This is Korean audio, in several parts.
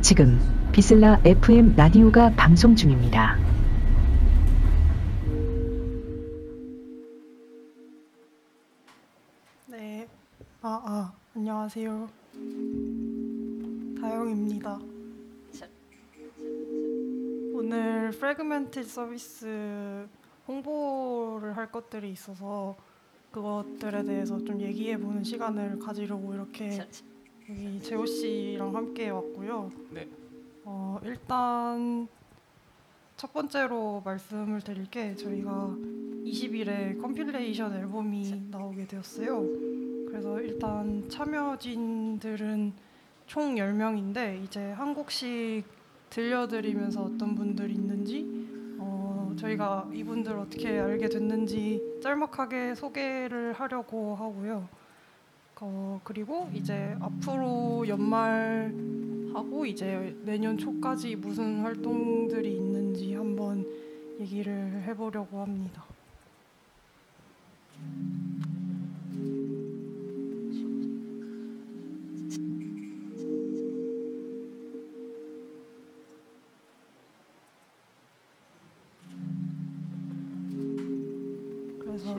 지금 비슬라 FM 라디오가 방송 중입니다. 네. 아, 아, 안녕하세요. 다영입니다. 오늘 프래그멘트 서비스 홍보를 할 것들이 있어서 그것들에 대해서 좀 얘기해 보는 시간을 가지려고 이렇게 여기 재호 씨랑 함께 왔고요. 네. 어, 일단 첫 번째로 말씀을 드릴 게 저희가 20일에 compilation 앨범이 나오게 되었어요. 그래서 일단 참여진들은 총 10명인데 이제 한 곡씩 들려드리면서 어떤 분들이 있는지 어, 저희가 이분들 어떻게 알게 됐는지 짤막하게 소개를 하려고 하고요. 어, 그리고 이제 앞으로 연말 하고 이제 내년 초까지 무슨 활동들이 있는지 한번 얘기를 해보려고 합니다.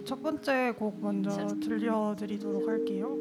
첫 번째 곡 먼저 들려드리도록 할게요.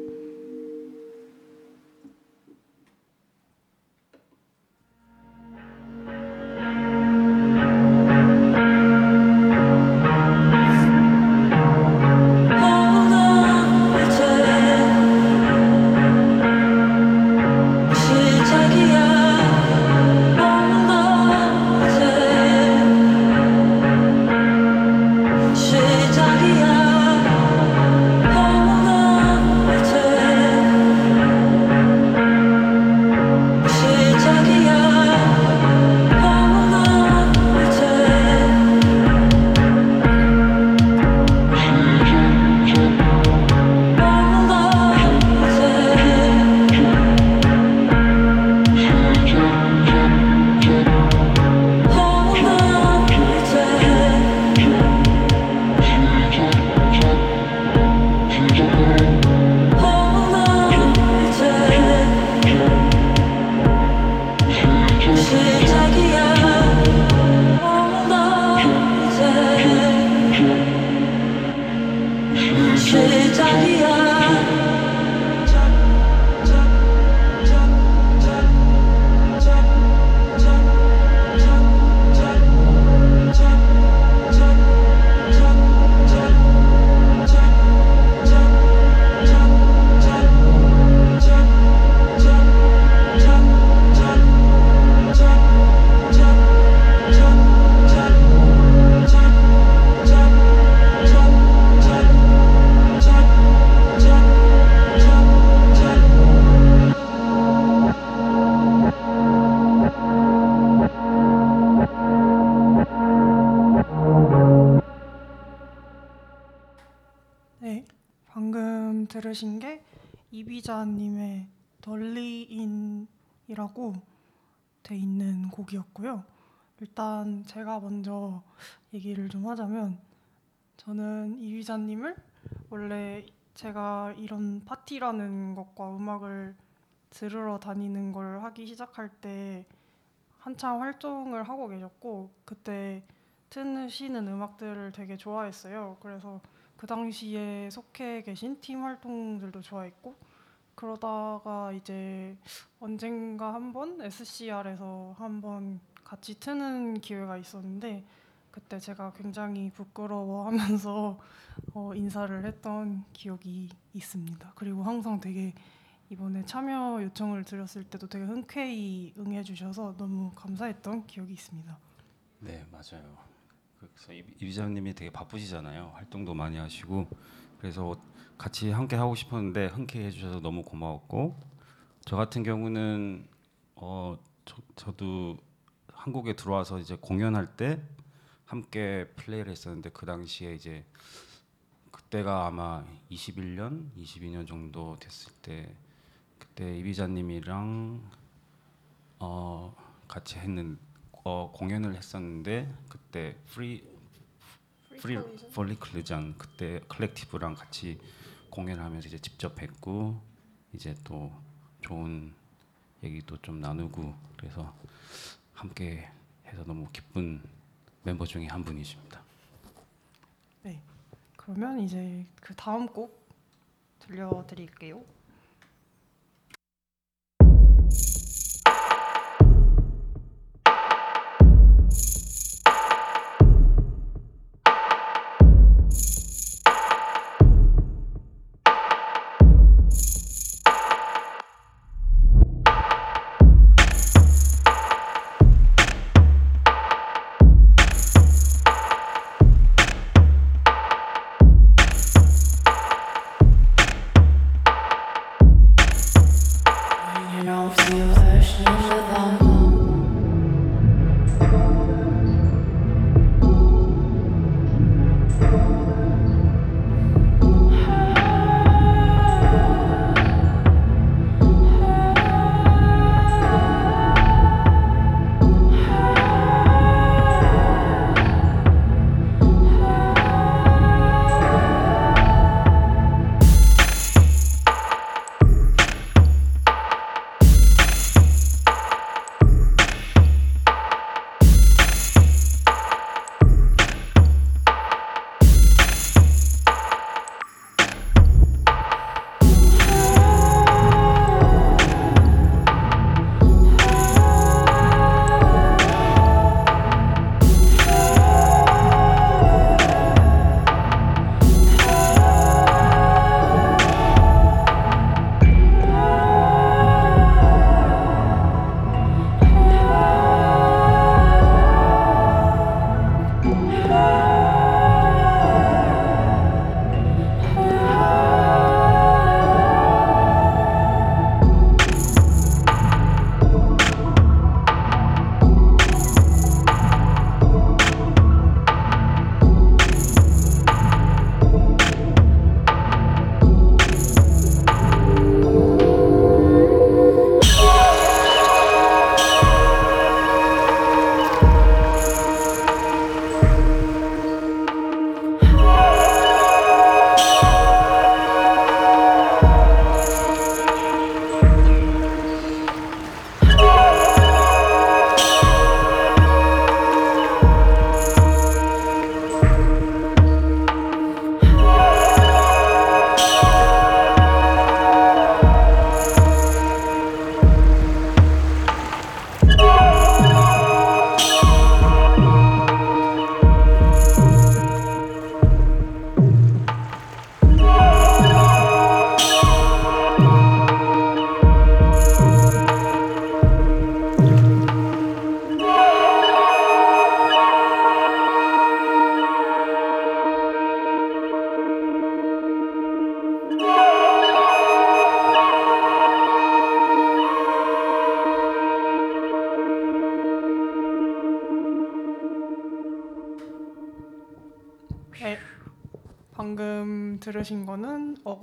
이비자님의 덜리인이라고 돼 있는 곡이었고요. 일단 제가 먼저 얘기를 좀 하자면 저는 이비자님을 원래 제가 이런 파티라는 것과 음악을 들으러 다니는 걸 하기 시작할 때 한참 활동을 하고 계셨고 그때 트시는 음악들을 되게 좋아했어요. 그래서 그 당시에 속해 계신 팀 활동들도 좋아했고 그러다가 이제 언젠가 한번 SCR에서 한번 같이 트는 기회가 있었는데 그때 제가 굉장히 부끄러워하면서 어, 인사를 했던 기억이 있습니다. 그리고 항상 되게 이번에 참여 요청을 드렸을 때도 되게 흔쾌히 응해주셔서 너무 감사했던 기억이 있습니다. 네 맞아요. 그래서 이, 이 비자님이 되게 바쁘시잖아요. 활동도 많이 하시고 그래서 같이 함께 하고 싶었는데 흔쾌히 해주셔서 너무 고마웠고 저 같은 경우는 어 저, 저도 한국에 들어와서 이제 공연할 때 함께 플레이를 했었는데 그 당시에 이제 그때가 아마 21년, 22년 정도 됐을 때 그때 이비자님이랑 어 같이 했는 어 공연을 했었는데 그때 프리 프리? 폴리클루전 그때 collective랑 같이 공연하면서 이제 직접 뵙고 이제 또 좋은 얘기도 좀 나누고 그래서 함께 해서 너무 기쁜 멤버 중에 한 분이십니다. 네. 그러면 이제 그 다음 곡 들려드릴게요.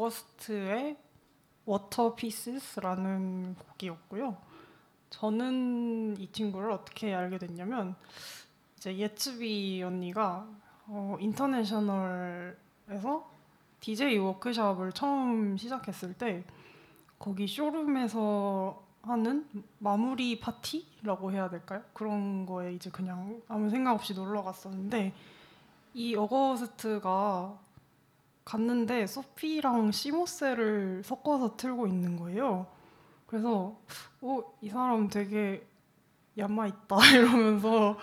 어거스트의 Water Piece라는 곡이었고요. 저는 이 친구를 어떻게 알게 됐냐면 이제 예츠비 언니가 어, international에서 DJ 워크숍을 처음 시작했을 때 거기 쇼룸에서 하는 마무리 파티라고 해야 될까요? 그런 거에 이제 그냥 아무 생각 없이 놀러 갔었는데 이 어거스트가 갔는데 소피랑 시모세를 섞어서 틀고 있는 거예요. 그래서 어, 이 사람 되게 야마 있다 이러면서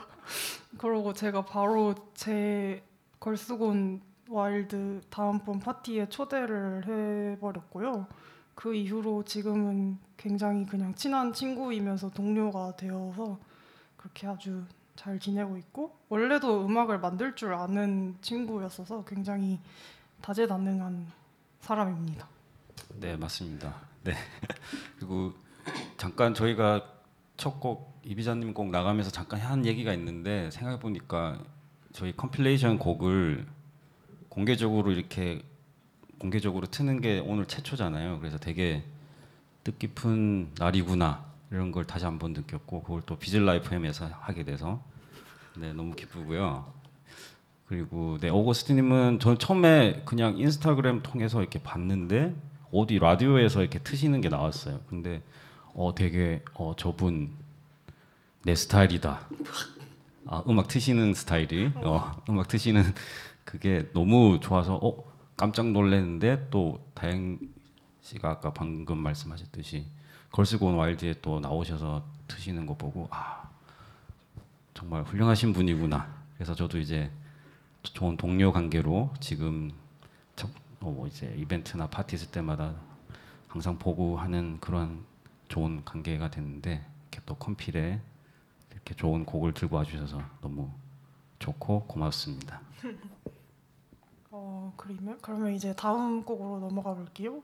그러고 제가 바로 제 Girls Gone Wild 다음번 파티에 초대를 해버렸고요. 그 이후로 지금은 굉장히 그냥 친한 친구이면서 동료가 되어서 그렇게 아주 잘 지내고 있고 원래도 음악을 만들 줄 아는 친구였어서 굉장히 다재다능한 사람입니다. 네 맞습니다. 네 그리고 잠깐 저희가 첫 곡 이비자님 곡 나가면서 잠깐 한 얘기가 있는데 생각해 보니까 저희 compilation 곡을 공개적으로 이렇게 공개적으로 트는 게 오늘 최초잖아요. 그래서 되게 뜻깊은 날이구나 이런 걸 다시 한번 느꼈고 그걸 또 VISLA FM에서 하게 돼서 네 너무 기쁘고요. 그리고 네 오거스티님은 저는 처음에 그냥 인스타그램 통해서 이렇게 봤는데 어디 라디오에서 이렇게 트시는 게 나왔어요. 근데 어 되게 어 저분 내 스타일이다. 아 음악 트시는 스타일이 어 음악 트시는 그게 너무 좋아서 어 깜짝 놀랐는데 또 다행 씨가 아까 방금 말씀하셨듯이 걸스고 온 와일드에 또 나오셔서 트시는 거 보고 아 정말 훌륭하신 분이구나. 그래서 저도 이제 좋은 동료 관계로 지금 저- 어, 뭐 이제 이벤트나 파티 있을 때마다 항상 보고 하는 그런 좋은 관계가 됐는데 이렇게 또 컴필에 이렇게 좋은 곡을 들고 와주셔서 너무 좋고 고맙습니다. 어, 그러면 그러면 이제 다음 곡으로 넘어가 볼게요.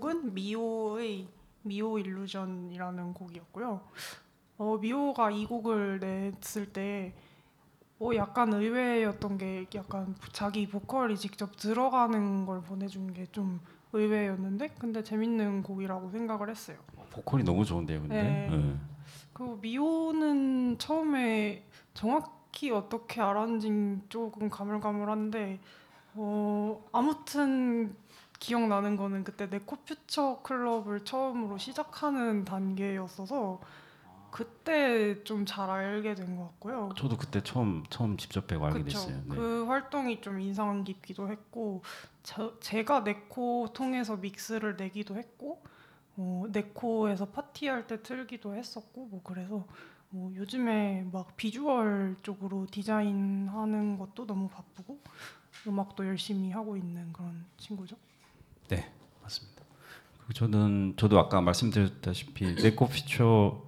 곡은 미오의 미오 일루전이라는 곡이었고요. 어, 미오가 이 곡을 냈을 때 어, 약간 의외였던 게 약간 자기 보컬이 직접 들어가는 걸 보내준 게 좀 의외였는데 근데 재밌는 곡이라고 생각을 했어요. 보컬이 너무 좋은데요, 근데. 네. 네. 그 미오는 처음에 정확히 어떻게 알았는지 조금 가물가물한데 어 아무튼 기억나는 거는 그때 네코퓨처 클럽을 처음으로 시작하는 단계였어서 그때 좀 잘 알게 된 것 같고요. 저도 그때 처음 처음 직접 뵈고 알게 그쵸. 됐어요. 네. 그 활동이 좀 인상 깊기도 했고 저, 제가 네코 통해서 믹스를 내기도 했고 어, 네코에서 파티할 때 틀기도 했었고 뭐 그래서 뭐 요즘에 막 비주얼 쪽으로 디자인하는 것도 너무 바쁘고 음악도 열심히 하고 있는 그런 친구죠. 네, 맞습니다. 그리고 저는 저도 아까 말씀드렸다시피 네코 피처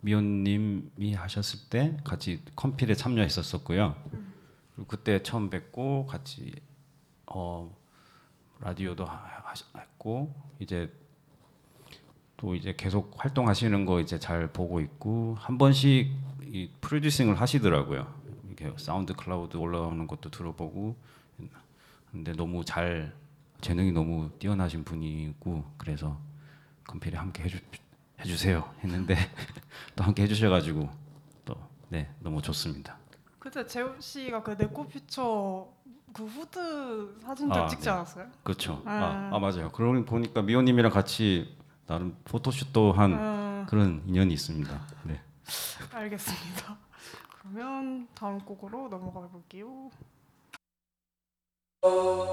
미연님이 하셨을 때 같이 컴필에 참여했었었고요. 그리고 그때 처음 뵙고 같이 어 라디오도 하- 하- 했고 이제 또 이제 계속 활동하시는 거 이제 잘 보고 있고 한 번씩 이 프로듀싱을 하시더라고요. 이렇게 SoundCloud 올라오는 것도 들어보고 근데 너무 잘 재능이 너무 뛰어나신 분이고 그래서 컴필에 함께 해주, 해주세요 했는데 또 함께 해주셔가지고 또 네 너무 좋습니다. 그때 재호 씨가 그 네코 퓨처 그 후드 사진들 아, 찍지 네. 않았어요? 그렇죠. 아, 아. 아 맞아요. 그러고 보니까 미호님이랑 같이 나름 photoshoot도 한 음, 그런 인연이 있습니다. 네. 알겠습니다. 그러면 다음 곡으로 넘어가 볼게요. 방금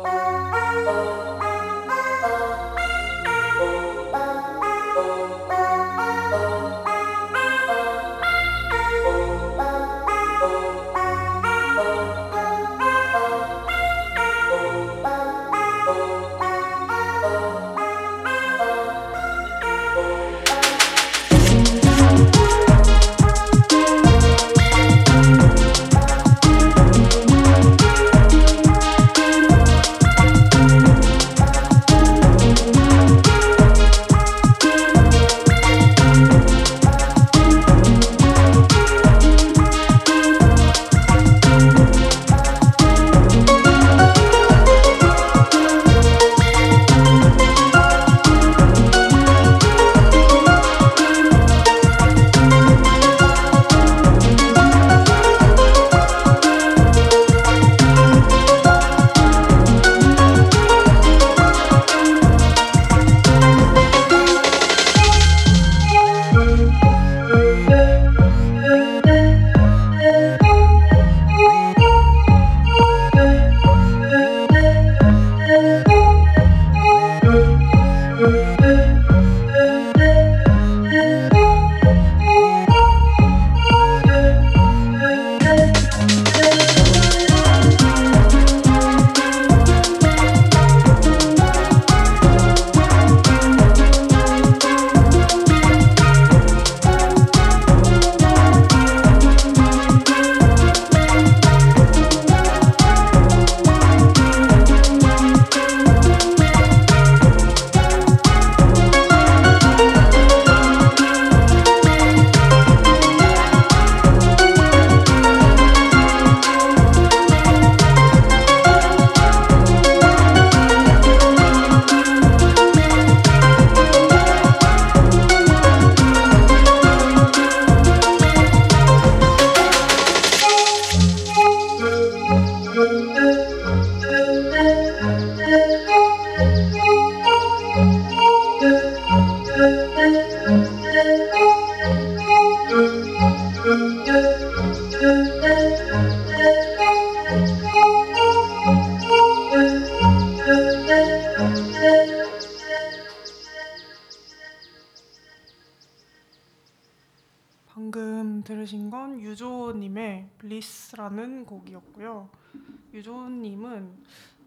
유조님은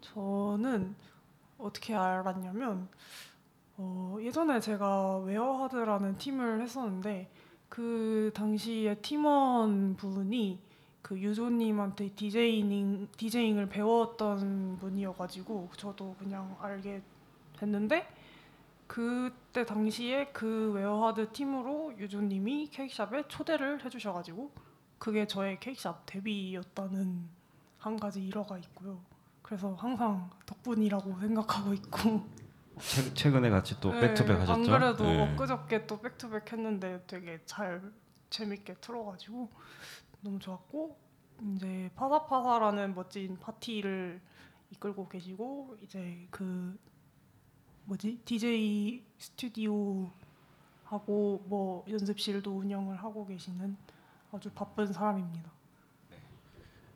저는 어떻게 알았냐면 어, 예전에 제가 웨어하드라는 팀을 했었는데 그 당시에 팀원 분이 그 유조님한테 DJing DJing을 배웠던 분이어가지고 저도 그냥 알게 됐는데 그때 당시에 그 웨어하드 팀으로 유조님이 케이크샵에 초대를 해주셔가지고 그게 저의 케이크샵 데뷔였다는 한 가지 일화가 있고요. 그래서 항상 덕분이라고 생각하고 있고 최, 최근에 같이 또 네, back to back 하셨죠? 안 그래도 네. 엊그저께 또 back to back 했는데 되게 잘 재밌게 틀어가지고 너무 좋았고 이제 파사파사라는 멋진 파티를 이끌고 계시고 이제 그 뭐지 DJ 스튜디오 하고 뭐 연습실도 운영을 하고 계시는 아주 바쁜 사람입니다.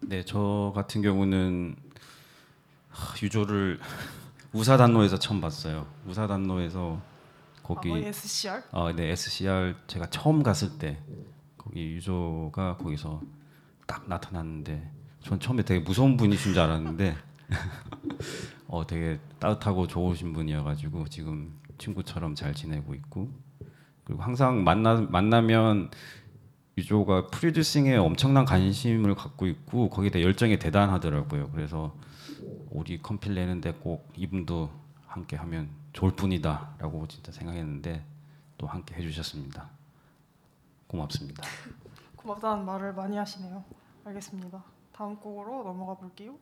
네, 저 같은 경우는 하, 유조를 우사단로에서 처음 봤어요. 우사단로에서 거기 아, 뭐 SCR? 어, 네, SCR 제가 처음 갔을 때 거기 유조가 거기서 딱 나타났는데 전 처음에 되게 무서운 분이신 줄 알았는데 어 되게 따뜻하고 좋으신 분이어가지고 지금 친구처럼 잘 지내고 있고 그리고 항상 만나 만나면 유조가 프로듀싱에 엄청난 관심을 갖고 있고 거기에 대해 열정이 대단하더라고요. 그래서 우리 컴필 내는데 꼭 이분도 함께 하면 좋을 뿐이다라고 진짜 생각했는데 또 함께 해주셨습니다. 고맙습니다. 고맙다는 말을 많이 하시네요. 알겠습니다. 다음 곡으로 넘어가 볼게요.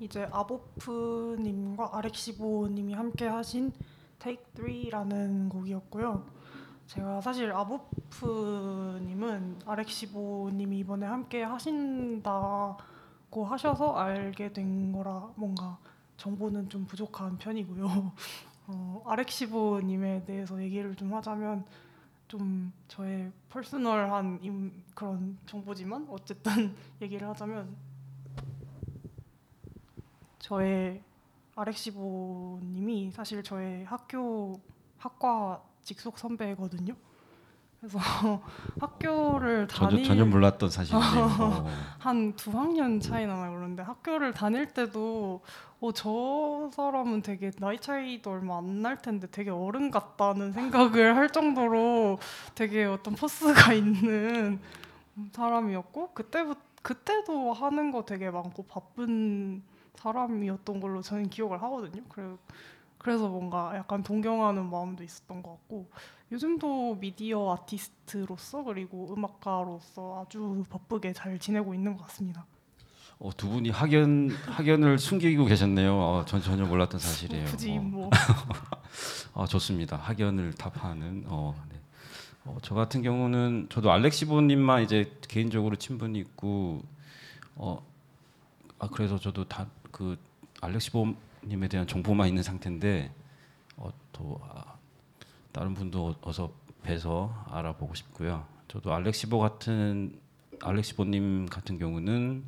이제 아보프님과 아렉시보님이 함께 하신 Take 3라는 곡이었고요. 제가 사실 아보프님은 아렉시보님이 이번에 함께 하신다고 하셔서 알게 된 거라 뭔가 정보는 좀 부족한 편이고요. 어, 아렉시보님에 대해서 얘기를 좀 하자면 좀 저의 퍼스널한 임- 그런 정보지만 어쨌든 얘기를 하자면 저의 아렉시보님이 사실 저의 학교 학과 직속 선배거든요. 그래서 학교를 전혀 다닐 전혀 몰랐던 사실이네요. 어. 한두 학년 차이 나나 그러는데 학교를 다닐 때도 어, 저 사람은 되게 나이 차이도 얼마 안 날 텐데 되게 어른 같다는 생각을 할 정도로 되게 어떤 포스가 있는 사람이었고 그때부 그때도 하는 거 되게 많고 바쁜 사람이었던 걸로 저는 기억을 하거든요. 그래, 그래서 뭔가 약간 동경하는 마음도 있었던 것 같고 요즘도 미디어 아티스트로서 그리고 음악가로서 아주 바쁘게 잘 지내고 있는 것 같습니다. 어, 두 분이 학연 학연을 숨기고 계셨네요. 어, 전 전혀 몰랐던 사실이에요. 굳이 어. 뭐 아 좋습니다. 학연을 타파하는 어, 네. 어, 저 같은 경우는 저도 알렉시보님만 이제 개인적으로 친분이 있고 어, 아 그래서 저도 다 그 알렉시보님에 대한 정보만 있는 상태인데 어, 또 아, 다른 분도 어서 뵈서 알아보고 싶고요. 저도 알렉시보 같은 알렉시보님 같은 경우는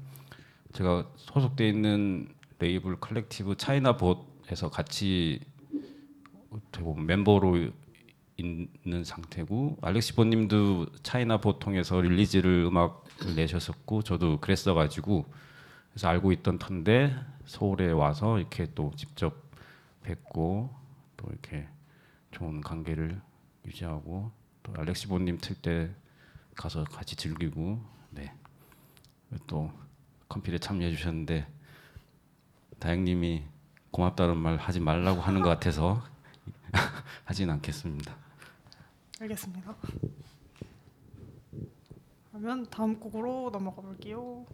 제가 소속돼 있는 레이블 collective 차이나봇에서 같이 멤버로 있는 상태고 알렉시보님도 차이나 보통에서 릴리즈를 음악을 내셨었고 저도 그랬어가지고 그래서 알고 있던 터인데 서울에 와서 이렇게 또 직접 뵙고 또 이렇게 좋은 관계를 유지하고 또 알렉시보님 틀 때 가서 같이 즐기고 네 또 컴필에 참여해 주셨는데 다행님이 고맙다는 말 하지 말라고 하는 것 같아서 하진 않겠습니다. 알겠습니다. 그러면 다음 곡으로 넘어가 볼게요.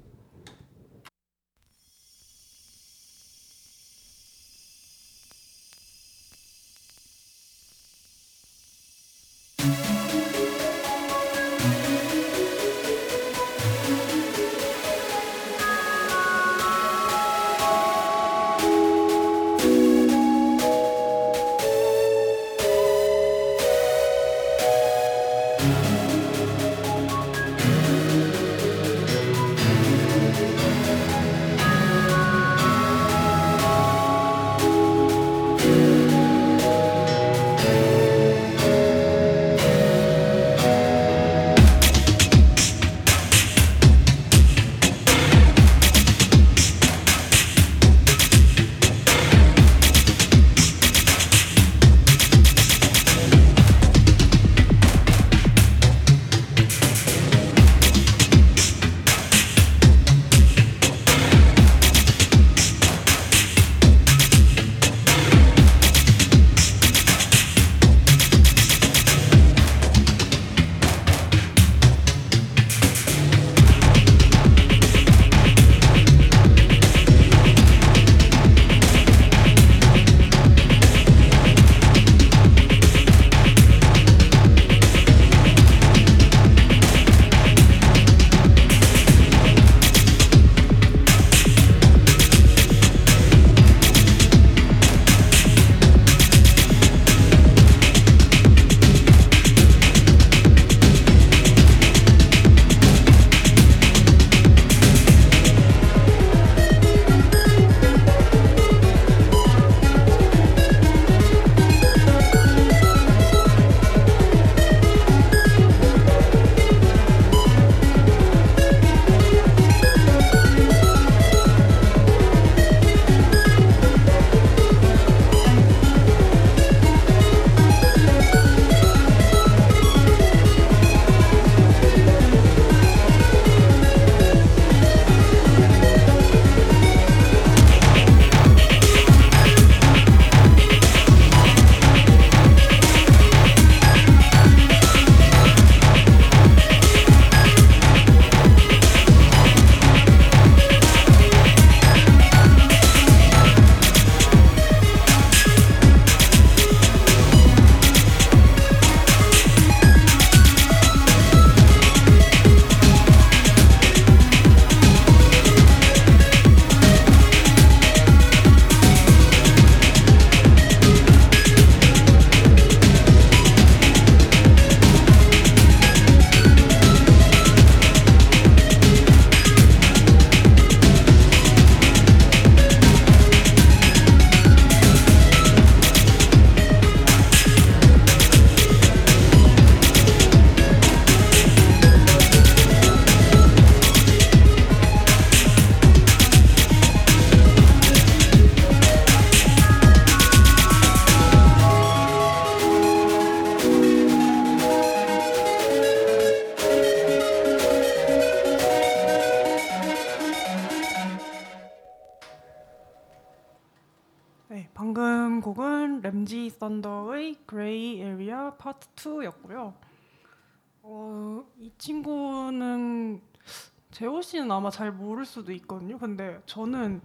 아마 잘 모를 수도 있거든요. 근데 저는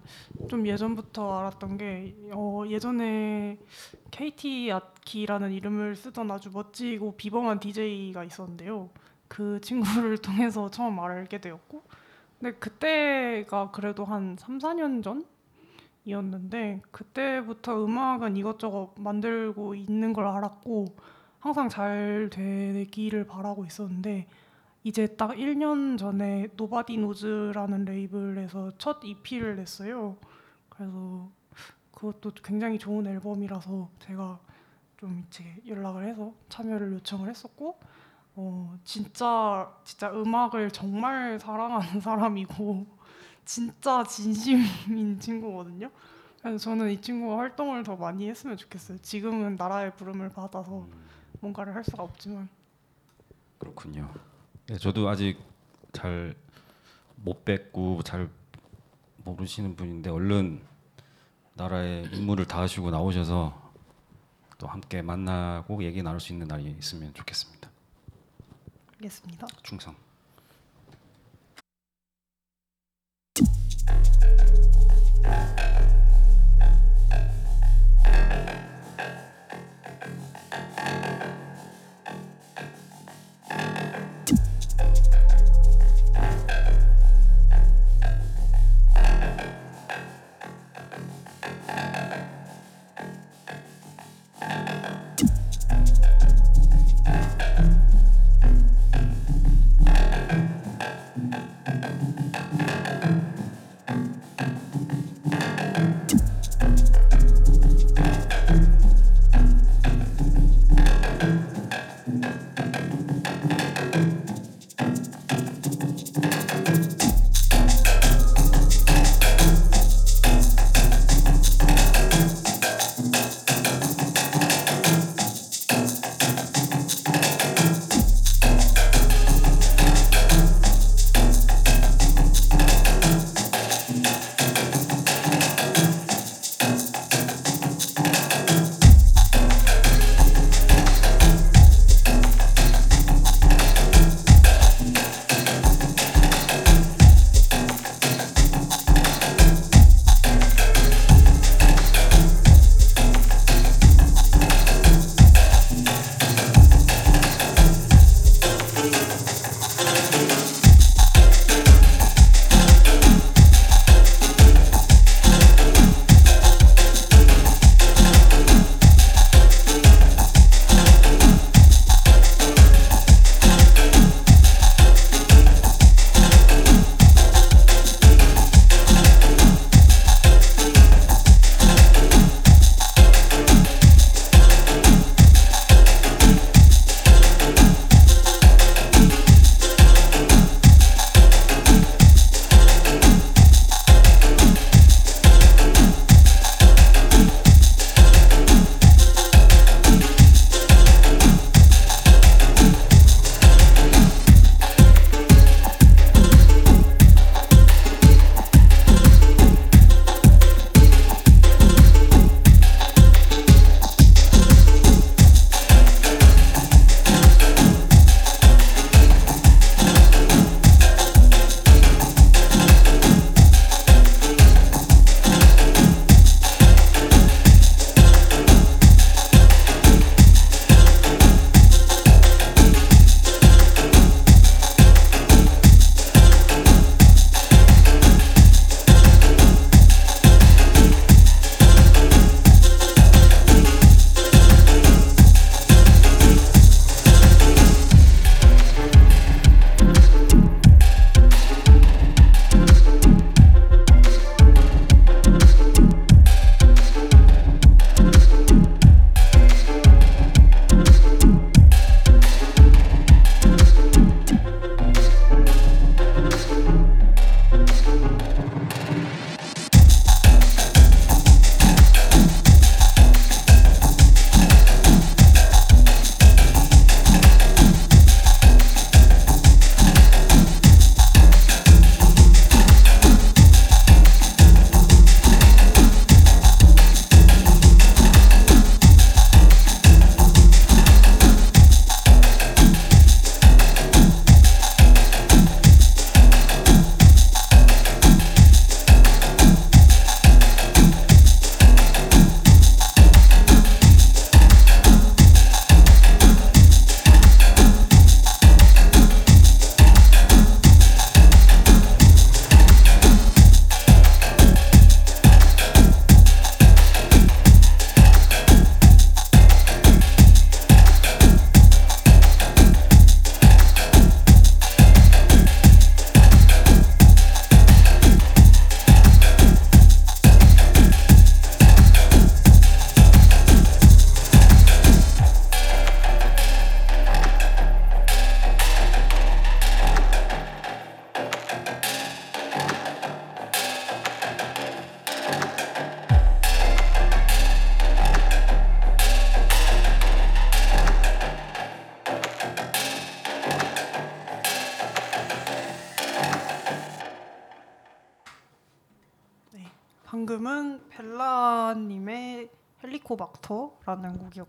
좀 예전부터 알았던 게 어, 예전에 KT 아키라는 이름을 쓰던 아주 멋지고 비범한 DJ가 있었는데요. 그 친구를 통해서 처음 알게 되었고 근데 그때가 그래도 한 3, 4년 전 이었는데 그때부터 음악은 이것저것 만들고 있는 걸 알았고 항상 잘 되기를 바라고 있었는데 이제 딱 1년 전에 Nobody Knows라는 레이블에서 첫 EP를 냈어요. 그래서 그것도 굉장히 좋은 앨범이라서 제가 좀 이제 연락을 해서 참여를 요청을 했었고 어 진짜 진짜 음악을 정말 사랑하는 사람이고 진짜 진심인 친구거든요. 그래서 저는 이 친구가 활동을 더 많이 했으면 좋겠어요. 지금은 나라의 부름을 받아서 뭔가를 할 수가 없지만 그렇군요. 네, 저도 아직 잘 못 뵙고 잘 모르시는 분인데 얼른 나라의 임무를 다하시고 나오셔서 또 함께 만나고 얘기 나눌 수 있는 날이 있으면 좋겠습니다. 알겠습니다. 충성.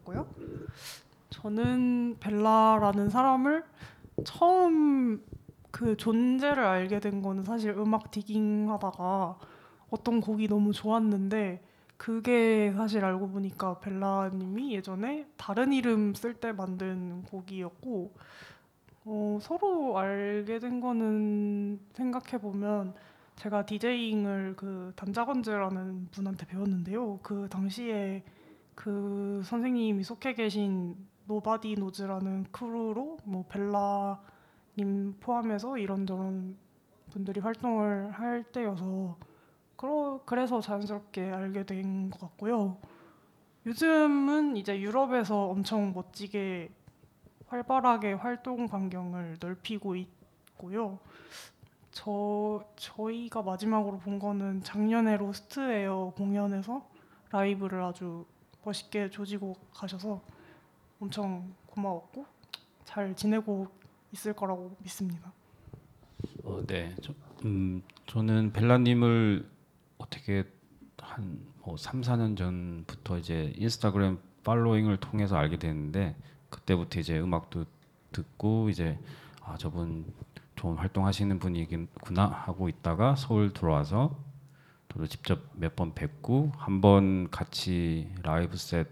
곡이었고요. 저는 벨라라는 사람을 처음 그 존재를 알게 된 거는 사실 음악 디깅 하다가 어떤 곡이 너무 좋았는데 그게 사실 알고 보니까 벨라님이 예전에 다른 이름 쓸 때 만든 곡이었고 어, 서로 알게 된 거는 생각해 보면 제가 디제잉을 그 단자건즈라는 분한테 배웠는데요. 그 당시에 그 선생님이 속해 계신 Nobody Knows라는 크루로 뭐 벨라님 포함해서 이런저런 분들이 활동을 할 때여서 그러, 그래서 자연스럽게 알게 된 것 같고요. 요즘은 이제 유럽에서 엄청 멋지게 활발하게 활동 반경을 넓히고 있고요. 저 저희가 마지막으로 본 거는 작년에 로스트에어 공연에서 라이브를 아주 멋있게 조지고 가셔서 엄청 고마웠고 잘 지내고 있을 거라고 믿습니다. 어, 네. 저, 음, 저는 벨라님을 어떻게 한뭐 3, 4년 전부터 이제 인스타그램 팔로잉을 통해서 알게 됐는데 그때부터 이제 음악도 듣고 이제 아 저분 좋은 활동하시는 분이구나 하고 있다가 서울 들어와서 저도 직접 몇 번 뵙고 한 번 같이 라이브 셋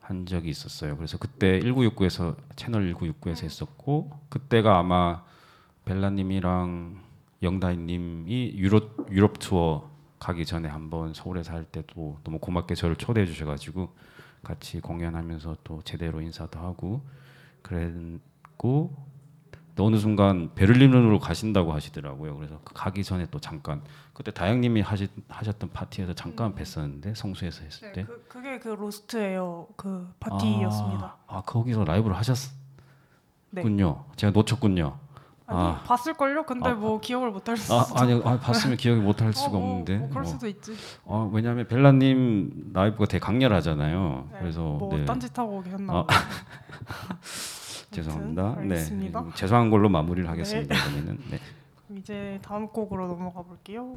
한 적이 있었어요. 그래서 그때 1969에서 채널 1969에서 했었고 그때가 아마 벨라님이랑 영다이님이 유럽 유럽 투어 가기 전에 한번 서울에 살 때도 너무 고맙게 저를 초대해 주셔가지고 같이 공연하면서 또 제대로 인사도 하고 그랬고 또 어느 순간 베를린으로 가신다고 하시더라고요. 그래서 그 가기 전에 또 잠깐 그때 다영님이 하시, 하셨던 파티에서 잠깐 뵀었는데 성수에서 했을 때 네, 그, 그게 그 로스트에어 그 파티였습니다. 아, 아 거기서 라이브를 하셨군요. 네. 제가 놓쳤군요. 아니 아. 봤을 걸요. 근데 아, 뭐 기억을 못할 수도. 아 아니 아, 봤으면 기억이 못할 수가 어, 뭐, 없는데. 뭐 그럴 뭐. 수도 있지. 어, 왜냐하면 벨라님 라이브가 되게 강렬하잖아요. 네, 그래서 뭐 네. 딴짓 하고 계셨나 아. 죄송합니다. 네, 알겠습니다. 음, 죄송한 걸로 마무리를 하겠습니다. 네. 그럼 이제 다음 곡으로 넘어가 볼게요.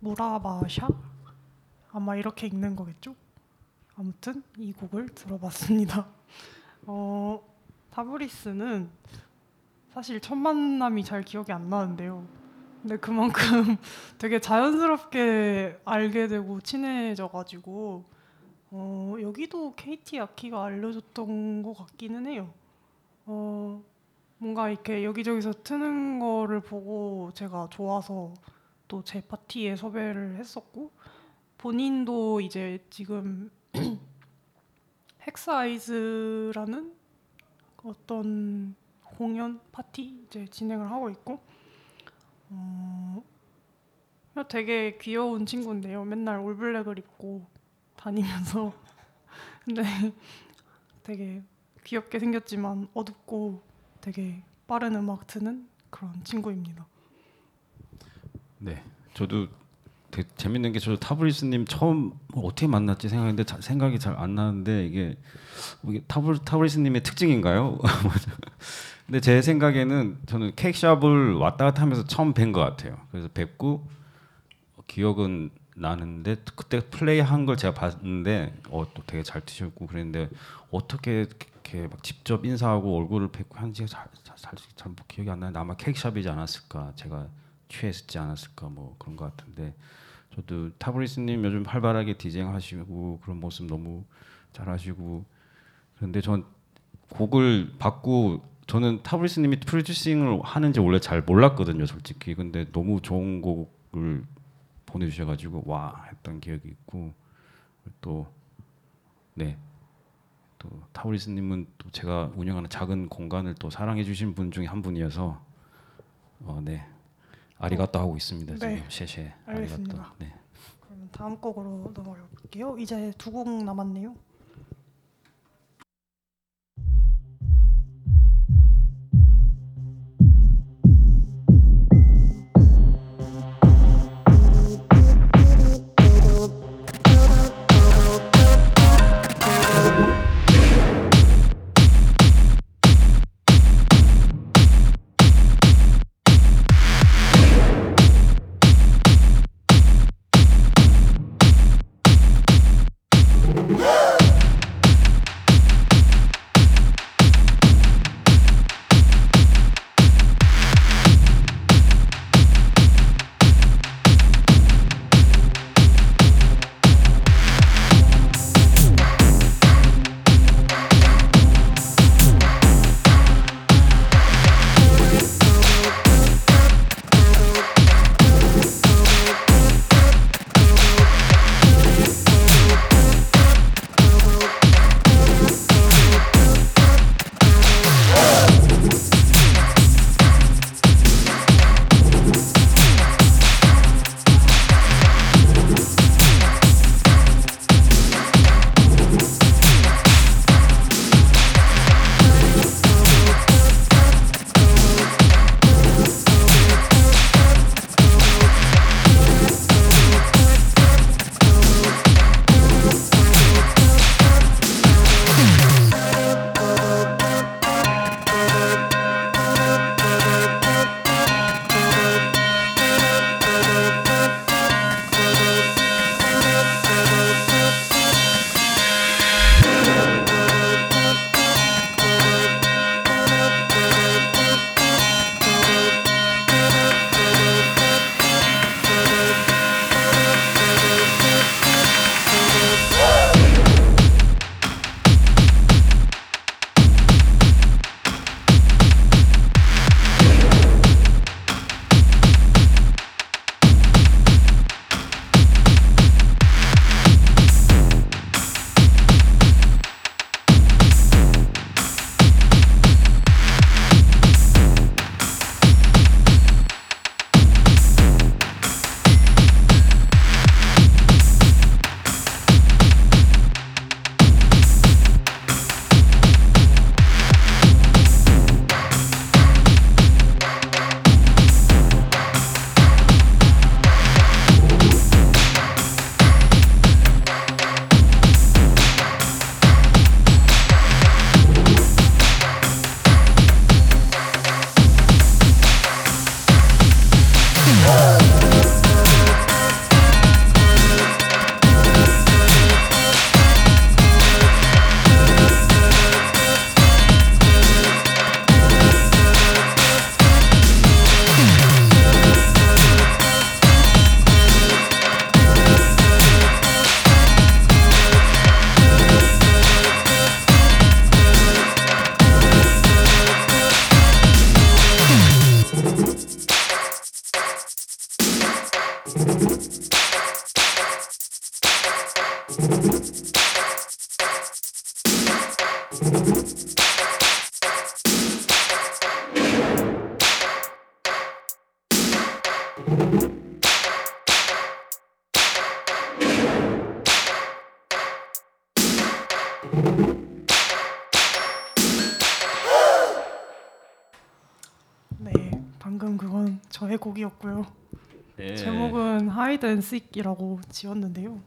무라바샤 아마 이렇게 읽는 거겠죠? 아무튼 이 곡을 들어봤습니다. 어, 타브리스는 사실 첫 만남이 잘 기억이 안 나는데요. 근데 그만큼 되게 자연스럽게 알게 되고 친해져가지고 어, 여기도 KT 아키가 알려줬던 것 같기는 해요. 어, 뭔가 이렇게 여기저기서 트는 거를 보고 제가 좋아서 또 제 파티에 섭외를 했었고 본인도 이제 지금 헥스아이즈라는 어떤 공연 파티 이제 진행을 하고 있고 어, 되게 귀여운 친구인데요. 맨날 올블랙을 입고 다니면서 근데 되게 귀엽게 생겼지만 어둡고 되게 빠른 음악 트는 그런 친구입니다. 네, 저도 되게 재밌는 게 저도 타브리스님 처음 뭐 어떻게 만났지 생각했는데 자- 생각이 잘 안 나는데 이게 이게 타브 타브리스님의 특징인가요? 근데 제 생각에는 저는 케이크샵을 왔다 갔다 하면서 처음 뵌 것 같아요. 그래서 뵙고 기억은 나는데 그때 플레이한 걸 제가 봤는데 어, 또 되게 잘 트셨고 그랬는데 어떻게 이렇게 막 직접 인사하고 얼굴을 뵙고 한지 잘잘 잘, 잘 기억이 안 나는데 아마 케이크샵이지 않았을까 제가 취했지 않았을까 뭐 그런 것 같은데 저도 타브리스님 요즘 활발하게 디제잉 하시고 그런 모습 너무 잘하시고 그런데 전 곡을 받고 저는 타브리스님이 프로듀싱을 하는지 원래 잘 몰랐거든요 솔직히 근데 너무 좋은 곡을 보내주셔가지고 와 했던 기억이 있고 또 네. 또 타브리스님은 또 제가 운영하는 작은 공간을 또 사랑해 주신 분 중에 한 분이어서 어, 네 아리가또 하고 있습니다 네. 지금 셰셰 알겠습니다. 아리가또 네. 그러면 다음 곡으로 넘어가 볼게요. 이제 두 곡 남았네요. 곡이었고요. 네. 제목은 Hide and Seek이라고 지었는데요.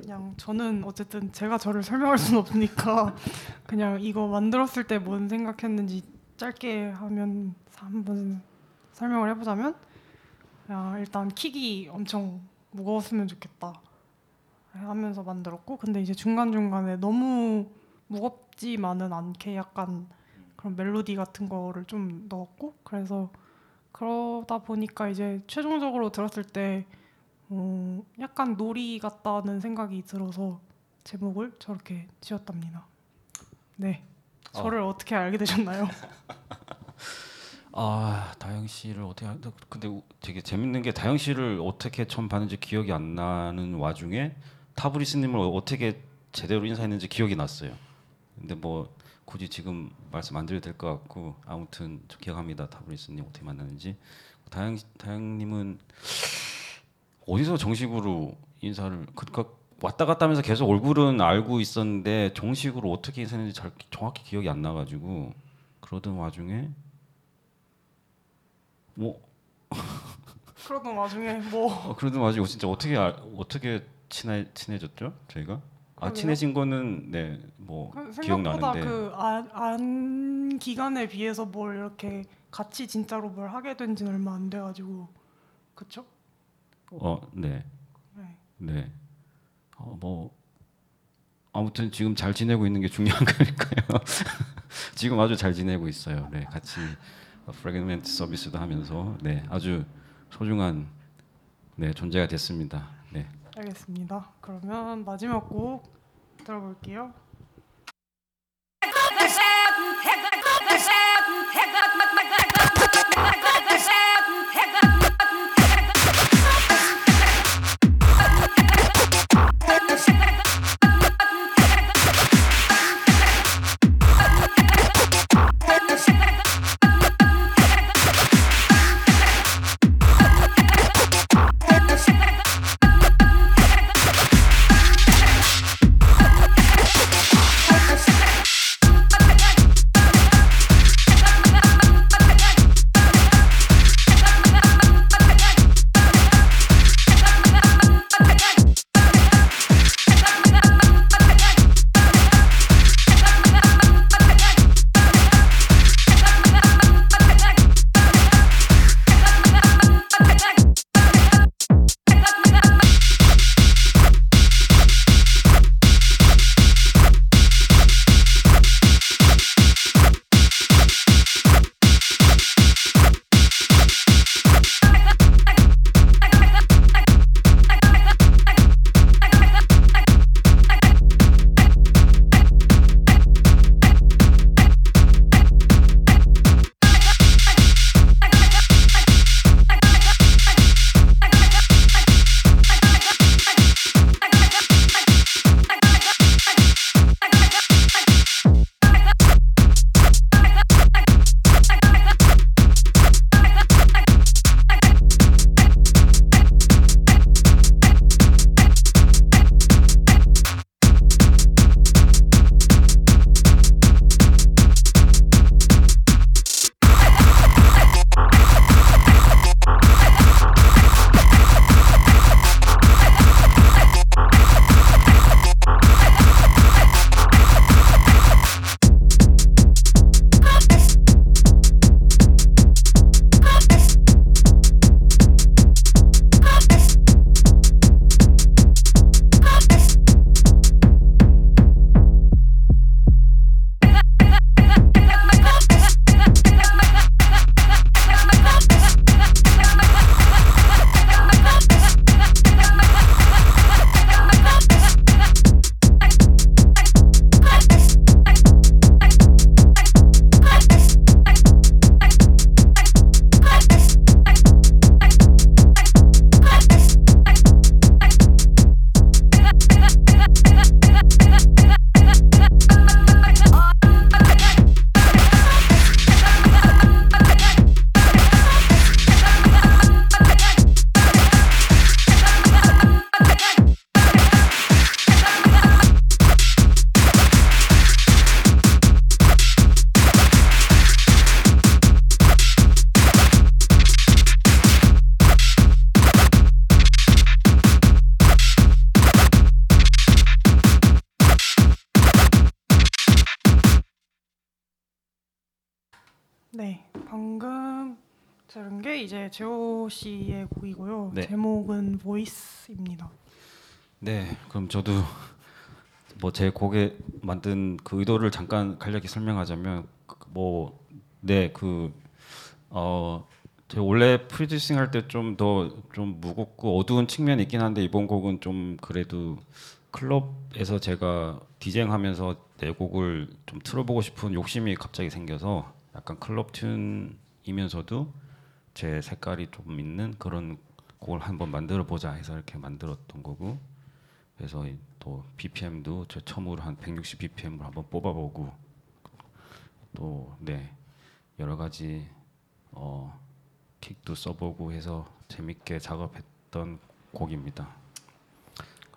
그냥 저는 어쨌든 제가 저를 설명할 수는 없으니까 그냥 이거 만들었을 때 뭔 생각했는지 짧게 하면 한번 설명을 해보자면 일단 킥이 엄청 무거웠으면 좋겠다 하면서 만들었고 근데 이제 중간 중간에 너무 무겁지만은 않게 약간 그런 멜로디 같은 거를 좀 넣었고 그래서 그러다 보니까 이제 최종적으로 들었을 때 어, 약간 놀이 같다는 생각이 들어서 제목을 저렇게 지었답니다. 네, 저를 어. 떻게 알게 되셨나요? 아 다영 씨를 어떻게 하- 근데 우- 되게 재밌는 게 다영 씨를 어떻게 처음 봤는지 기억이 안 나는 와중에 타브리스님을 어떻게 제대로 인사했는지 기억이 났어요. 근데 뭐 굳이 지금 말씀 안 드려도 될 것 같고 아무튼 저 기억합니다. 타브리스님 어떻게 만났는지. 다영 다영님은 어디서 정식으로 인사를 그러니까 왔다 갔다 하면서 계속 얼굴은 알고 있었는데 정식으로 어떻게 인사했는지 잘 정확히 기억이 안 나가지고 그러던 와중에 뭐 그러던 와중에 뭐 어, 그러던 와중에 진짜 어떻게 알, 어떻게 친해 친해졌죠 저희가 아. 친해진 거는 네뭐 그 생각보다 기억나는데 그안 기간에 비해서 뭘 이렇게 같이 진짜로 뭘 하게 된 지는 얼마 안 돼가지고 그쵸? 어네 네. 네. 어, 뭐 아무튼 지금 잘 지내고 있는 게 중요한 거니까요. 지금 아주 잘 지내고 있어요. 네, 같이 프래그먼트 서비스도 하면서 네, 아주 소중한 네, 존재가 됐습니다. 네. 알겠습니다. 그러면 마지막 곡 들어볼게요. 게 이제 제오 씨의 곡이고요. 네. 제목은 보이스입니다. 네, 그럼 저도 뭐 제 곡에 만든 그 의도를 잠깐 간략히 설명하자면 뭐, 뭐네그 어. 제가 원래 프로듀싱 할 때 좀더좀 무겁고 어두운 측면이 있긴 한데 이번 곡은 좀 그래도 클럽에서 제가 디제잉하면서 내 곡을 좀 틀어보고 싶은 욕심이 갑자기 생겨서 약간 클럽 튠이면서도 제 색깔이 좀 있는 그런 곡을 한번 만들어 보자 해서 이렇게 만들었던 거고 그래서 이- 또 BPM도 저 처음으로 한 160 BPM을 한번 뽑아보고 또 네 여러 가지 어 킥도 써보고 해서 재밌게 작업했던 곡입니다.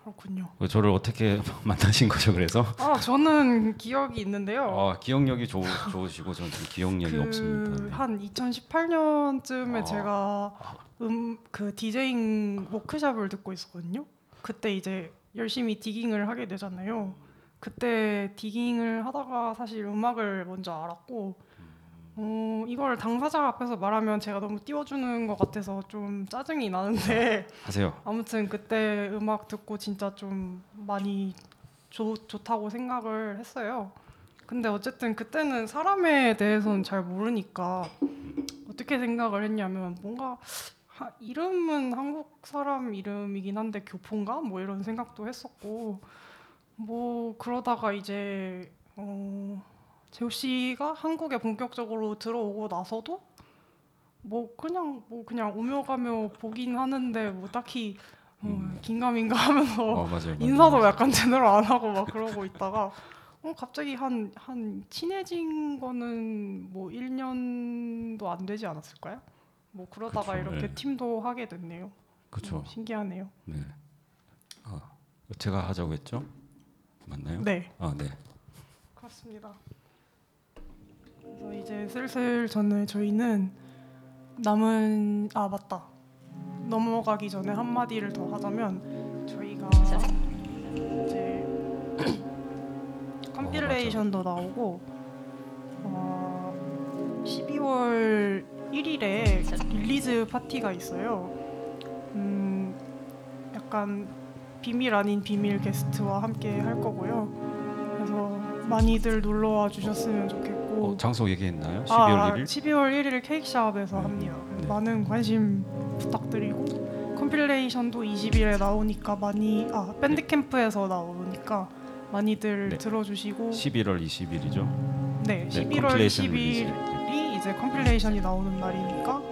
그렇군요. 저를 어떻게 만나신 거죠? 그래서 아, 저는 기억이 있는데요. 아, 기억력이 좋, 좋으시고 저는 좀 기억력이 없습니다. 네. 한 2018년쯤에 아. 제가 음그 디제잉 워크샵을 듣고 있었거든요. 그때 이제 열심히 디깅을 하게 되잖아요. 그때 디깅을 하다가 사실 음악을 먼저 알았고 어, 이걸 당사자 앞에서 말하면 제가 너무 띄워주는 것 같아서 좀 짜증이 나는데 하세요. 아무튼 그때 음악 듣고 진짜 좀 많이 좋, 좋다고 생각을 했어요. 근데 어쨌든 그때는 사람에 대해서는 잘 모르니까 어떻게 생각을 했냐면 뭔가 하, 이름은 한국 사람 이름이긴 한데 교포인가 뭐 이런 생각도 했었고 뭐 그러다가 이제 어, 재호 씨가 한국에 본격적으로 들어오고 나서도 뭐 그냥 뭐 그냥 오며 가며 보긴 하는데 뭐 딱히 어, 음. 긴가민가 하면서 어, 맞아요. 맞아요. 인사도 약간 제대로 안 하고 막 그러고 있다가 어 갑자기 한 한 친해진 거는 뭐 1년도 안 되지 않았을까요? 뭐 그러다가 그쵸, 이렇게 네. 팀도 하게 됐네요. 그렇죠. 어, 신기하네요. 네. 아, 제가 하자고 했죠? 맞나요? 네, 아, 네. 그렇습니다. 이제 슬슬 저는 저희는 남은 아 맞다 넘어가기 전에 한 마디를 더 하자면 저희가 이제 compilation도 나오고 어, 12월 1일에 release 파티가 있어요. 음, 약간 비밀 아닌 비밀 게스트와 함께 할 거고요. 그래서 많이들 놀러 와 주셨으면 좋겠고 어, 장소 얘기했나요? 12월 아, 1일? 12월 1일 Cakeshop에서 네. 합니다. 네. 많은 관심 부탁드리고 compilation도 20일에 나오니까 많이 아 Bandcamp에서 나오니까 많이들 네. 들어주시고 11월 20일이죠. 네, 네, 11월 compilation 10일이 이제 compilation이 나오는 날이니까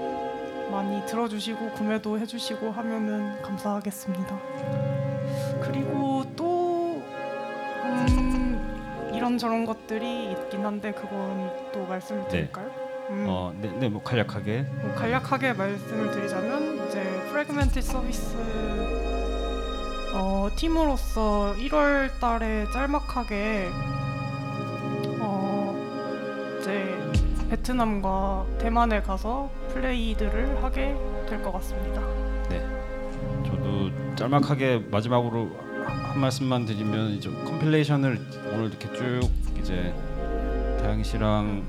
많이 들어주시고 구매도 해주시고 하면은 감사하겠습니다. 그리고 이런 저런 것들이 있긴 한데 그건 또 말씀을 드릴까요? 음, 어, 네, 네, 뭐 간략하게 뭐 간략하게 말씀을 드리자면 이제 프레그멘트 서비스 어, 팀으로서 1월 달에 짤막하게 어, 이제 베트남과 대만에 가서 플레이들을 하게 될 것 같습니다. 저도 짤막하게 마지막으로 한 말씀만 드리면 이제 compilation을 오늘 이렇게 쭉 이제 다영 씨랑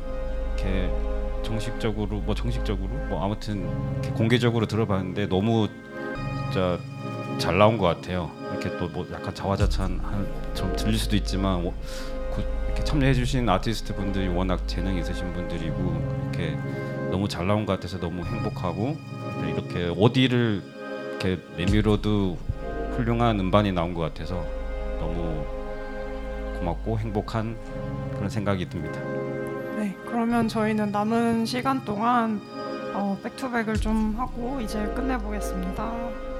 이렇게 정식적으로 뭐 정식적으로 뭐 아무튼 이렇게 공개적으로 들어봤는데 너무 진짜 잘 나온 것 같아요. 이렇게 또 뭐 약간 자화자찬 좀 들릴 수도 있지만 워- 그- 이렇게 참여해주신 아티스트 분들이 워낙 재능 있으신 분들이고 이렇게 너무 잘 나온 것 같아서 너무 행복하고 네, 이렇게 어디를 이렇게 내밀어도 훌륭한 음반이 나온 것 같아서 너무 고맙고 행복한 그런 생각이 듭니다. 네, 그러면 저희는 남은 시간 동안 어, 백투백을 좀 하고 이제 끝내보겠습니다.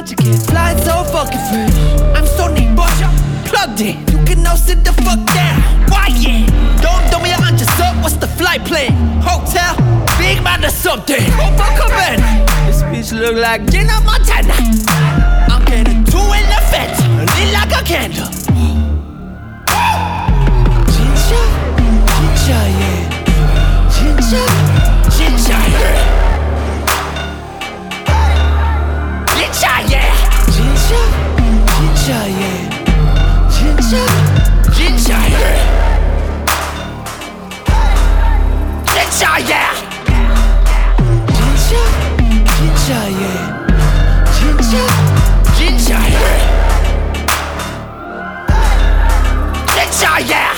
logic Fly so fucking free. I'm so neat, but plugged in. You can now sit the fuck down. Why yeah? Don't throw me on just up. What's the flight plan? Hotel? Big man or something? Oh fuck up man. This bitch look like Jenna Montana. I'm getting too in the fence. Lit like a candle. Yeah.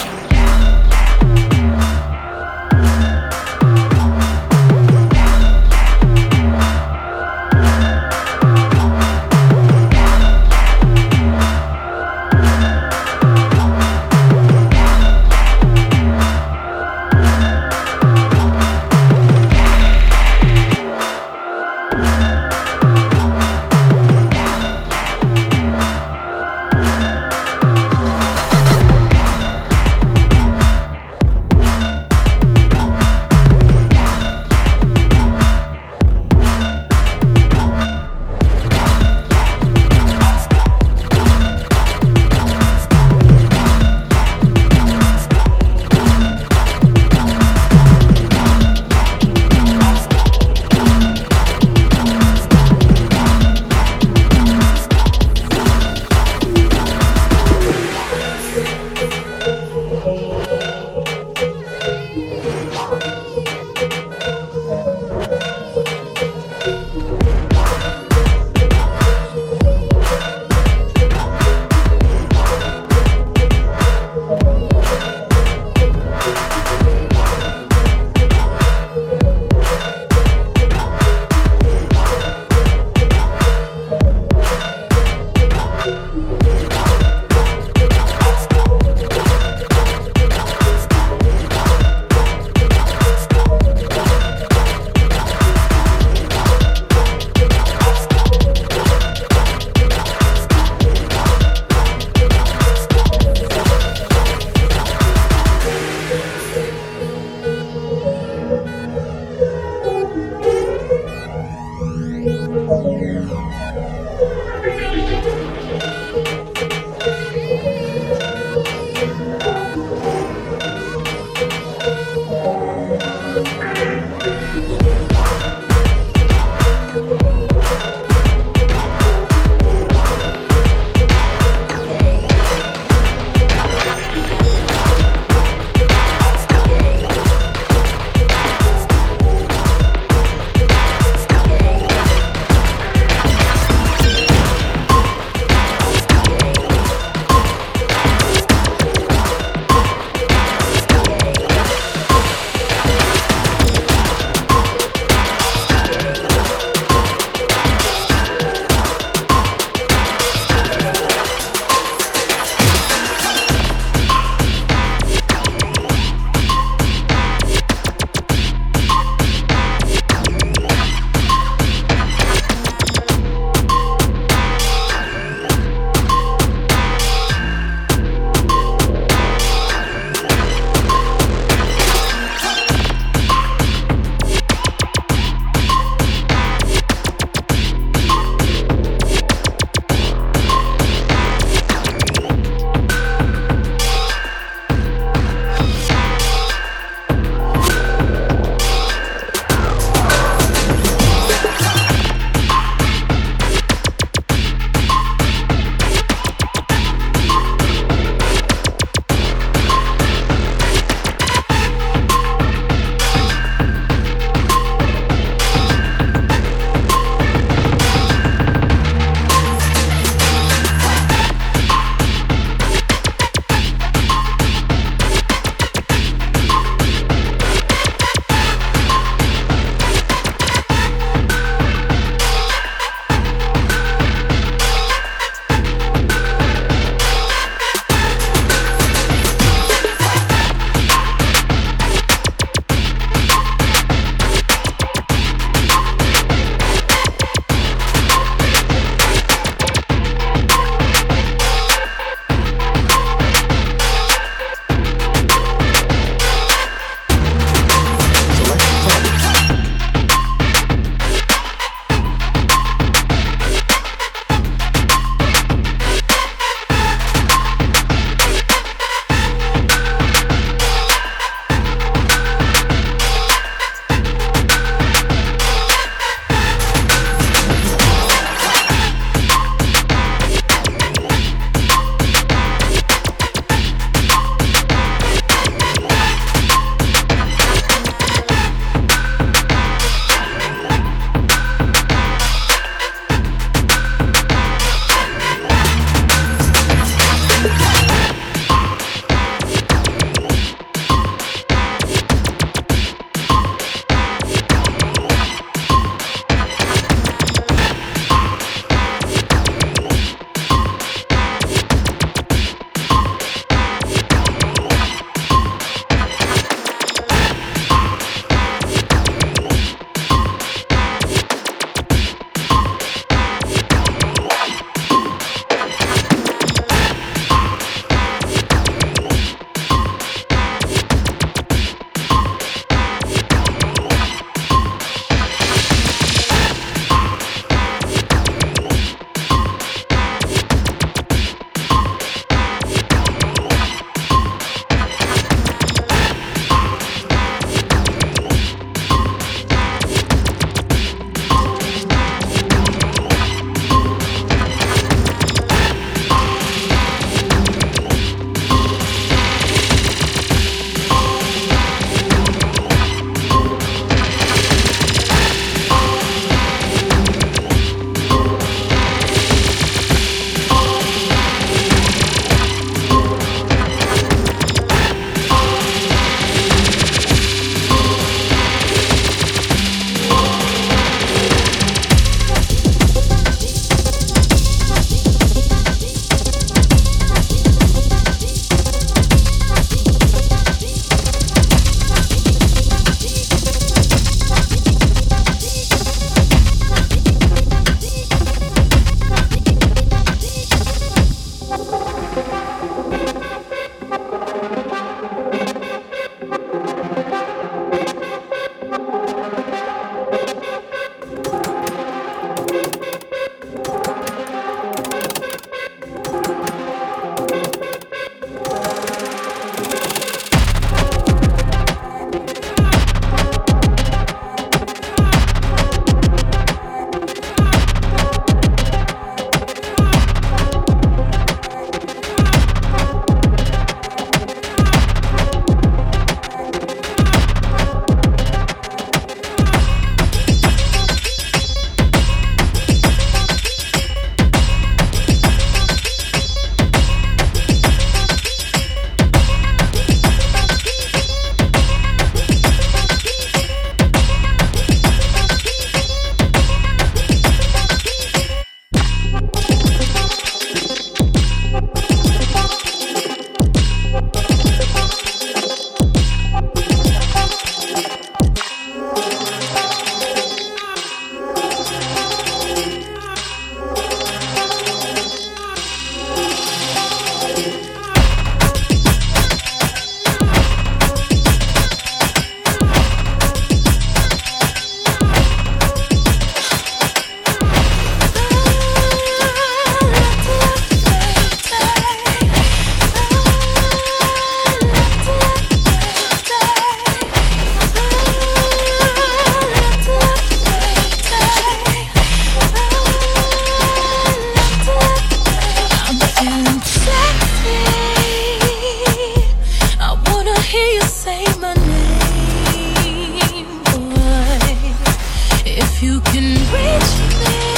You can reach me,